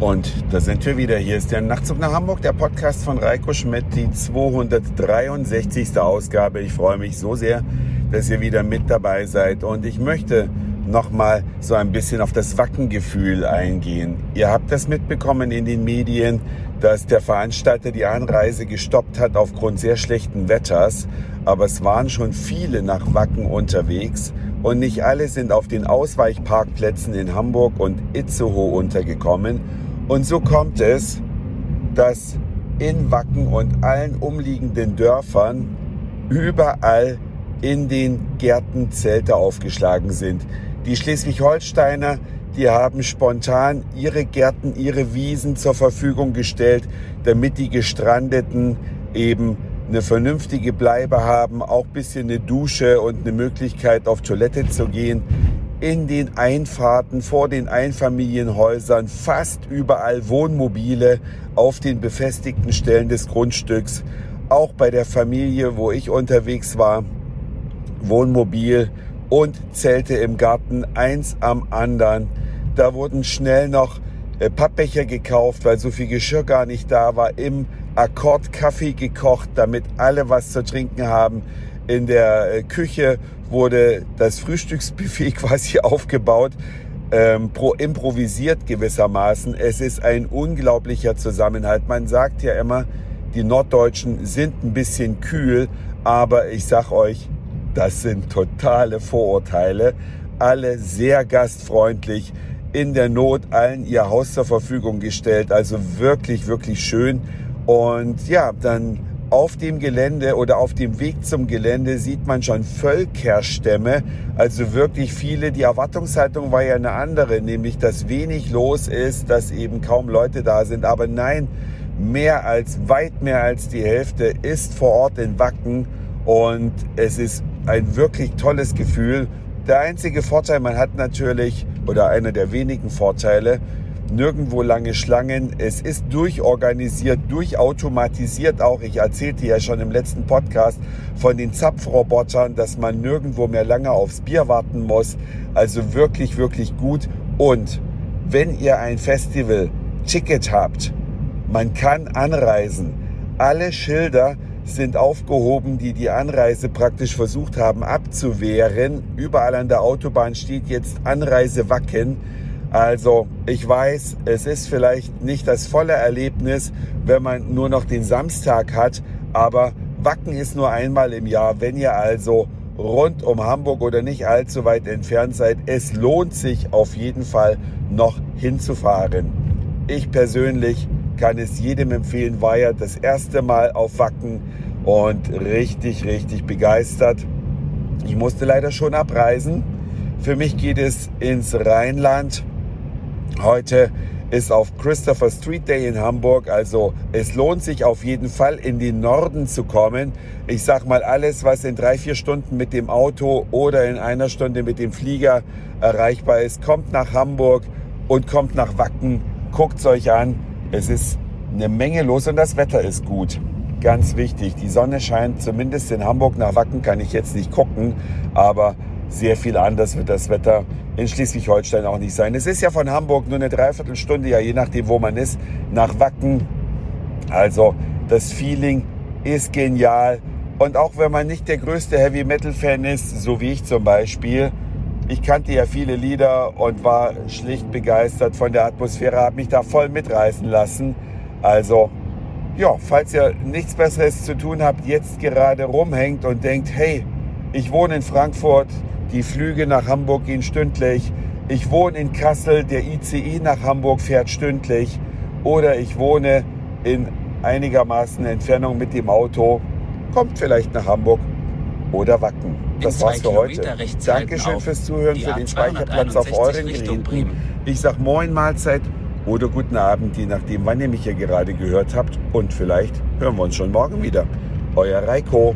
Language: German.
Und da sind wir wieder. Hier ist der Nachtzug nach Hamburg, der Podcast von Reiko Schmidt, die 263. Ausgabe. Ich freue mich so sehr, dass ihr wieder mit dabei seid. Und ich möchte nochmal so ein bisschen auf das Wackengefühl eingehen. Ihr habt das mitbekommen in den Medien, dass der Veranstalter die Anreise gestoppt hat aufgrund sehr schlechten Wetters. Aber es waren schon viele nach Wacken unterwegs und nicht alle sind auf den Ausweichparkplätzen in Hamburg und Itzehoe untergekommen. Und so kommt es, dass in Wacken und allen umliegenden Dörfern überall in den Gärten Zelte aufgeschlagen sind. Die Schleswig-Holsteiner, die haben spontan ihre Gärten, ihre Wiesen zur Verfügung gestellt, damit die Gestrandeten eben eine vernünftige Bleibe haben, auch bisschen eine Dusche und eine Möglichkeit auf Toilette zu gehen. In den Einfahrten vor den Einfamilienhäusern, fast überall Wohnmobile auf den befestigten Stellen des Grundstücks. Auch bei der Familie, wo ich unterwegs war, Wohnmobil und Zelte im Garten, eins am anderen. Da wurden schnell noch äh, Pappbecher gekauft, weil so viel Geschirr gar nicht da war, im Akkord Kaffee gekocht, damit alle was zu trinken haben. In der äh, Küche wurde das Frühstücksbuffet quasi aufgebaut, ähm, pro, improvisiert gewissermaßen. Es ist ein unglaublicher Zusammenhalt. Man sagt ja immer, die Norddeutschen sind ein bisschen kühl, aber ich sag euch, das sind totale Vorurteile. Alle sehr gastfreundlich, in der Not allen ihr Haus zur Verfügung gestellt. Also wirklich, wirklich schön. Und ja, dann auf dem Gelände oder auf dem Weg zum Gelände sieht man schon Völkerstämme, also wirklich viele. Die Erwartungshaltung war ja eine andere, nämlich dass wenig los ist, dass eben kaum Leute da sind. Aber nein, mehr als, weit mehr als die Hälfte ist vor Ort in Wacken und es ist ein wirklich tolles Gefühl. Der einzige Vorteil, man hat natürlich, oder einer der wenigen Vorteile, nirgendwo lange Schlangen. Es ist durchorganisiert, durchautomatisiert auch. Ich erzählte ja schon im letzten Podcast von den Zapfrobotern, dass man nirgendwo mehr lange aufs Bier warten muss. Also wirklich, wirklich gut. Und wenn ihr ein Festival-Ticket habt, man kann anreisen. Alle Schilder sind aufgehoben, die die Anreise praktisch versucht haben abzuwehren. Überall an der Autobahn steht jetzt Anreise Wacken. Also ich weiß, es ist vielleicht nicht das volle Erlebnis, wenn man nur noch den Samstag hat, aber Wacken ist nur einmal im Jahr. Wenn ihr also rund um Hamburg oder nicht allzu weit entfernt seid, es lohnt sich auf jeden Fall noch hinzufahren. Ich persönlich kann es jedem empfehlen, war ja das erste Mal auf Wacken und richtig, richtig begeistert. Ich musste leider schon abreisen. Für mich geht es ins Rheinland. Heute ist auf Christopher Street Day in Hamburg. Also es lohnt sich auf jeden Fall in den Norden zu kommen. Ich sag mal, alles, was in drei, vier Stunden mit dem Auto oder in einer Stunde mit dem Flieger erreichbar ist, kommt nach Hamburg und kommt nach Wacken. Guckt es euch an. Es ist eine Menge los und das Wetter ist gut. Ganz wichtig, die Sonne scheint, zumindest in Hamburg nach Wacken kann ich jetzt nicht gucken, aber sehr viel anders wird das Wetter in Schleswig-Holstein auch nicht sein. Es ist ja von Hamburg nur eine Dreiviertelstunde, ja je nachdem, wo man ist, nach Wacken. Also das Feeling ist genial. Und auch wenn man nicht der größte Heavy-Metal-Fan ist, so wie ich zum Beispiel, ich kannte ja viele Lieder und war schlicht begeistert von der Atmosphäre, habe mich da voll mitreißen lassen. Also, ja, falls ihr nichts Besseres zu tun habt, jetzt gerade rumhängt und denkt, hey, ich wohne in Frankfurt, die Flüge nach Hamburg gehen stündlich, ich wohne in Kassel, der ICE nach Hamburg fährt stündlich oder ich wohne in einigermaßen Entfernung mit dem Auto, kommt vielleicht nach Hamburg oder Wacken. Das war's für heute. Dankeschön fürs Zuhören, für den Speicherplatz auf euren Geräten. Ich sag Moin Mahlzeit oder guten Abend, je nachdem, wann ihr mich hier gerade gehört habt. Und vielleicht hören wir uns schon morgen wieder. Euer Reiko.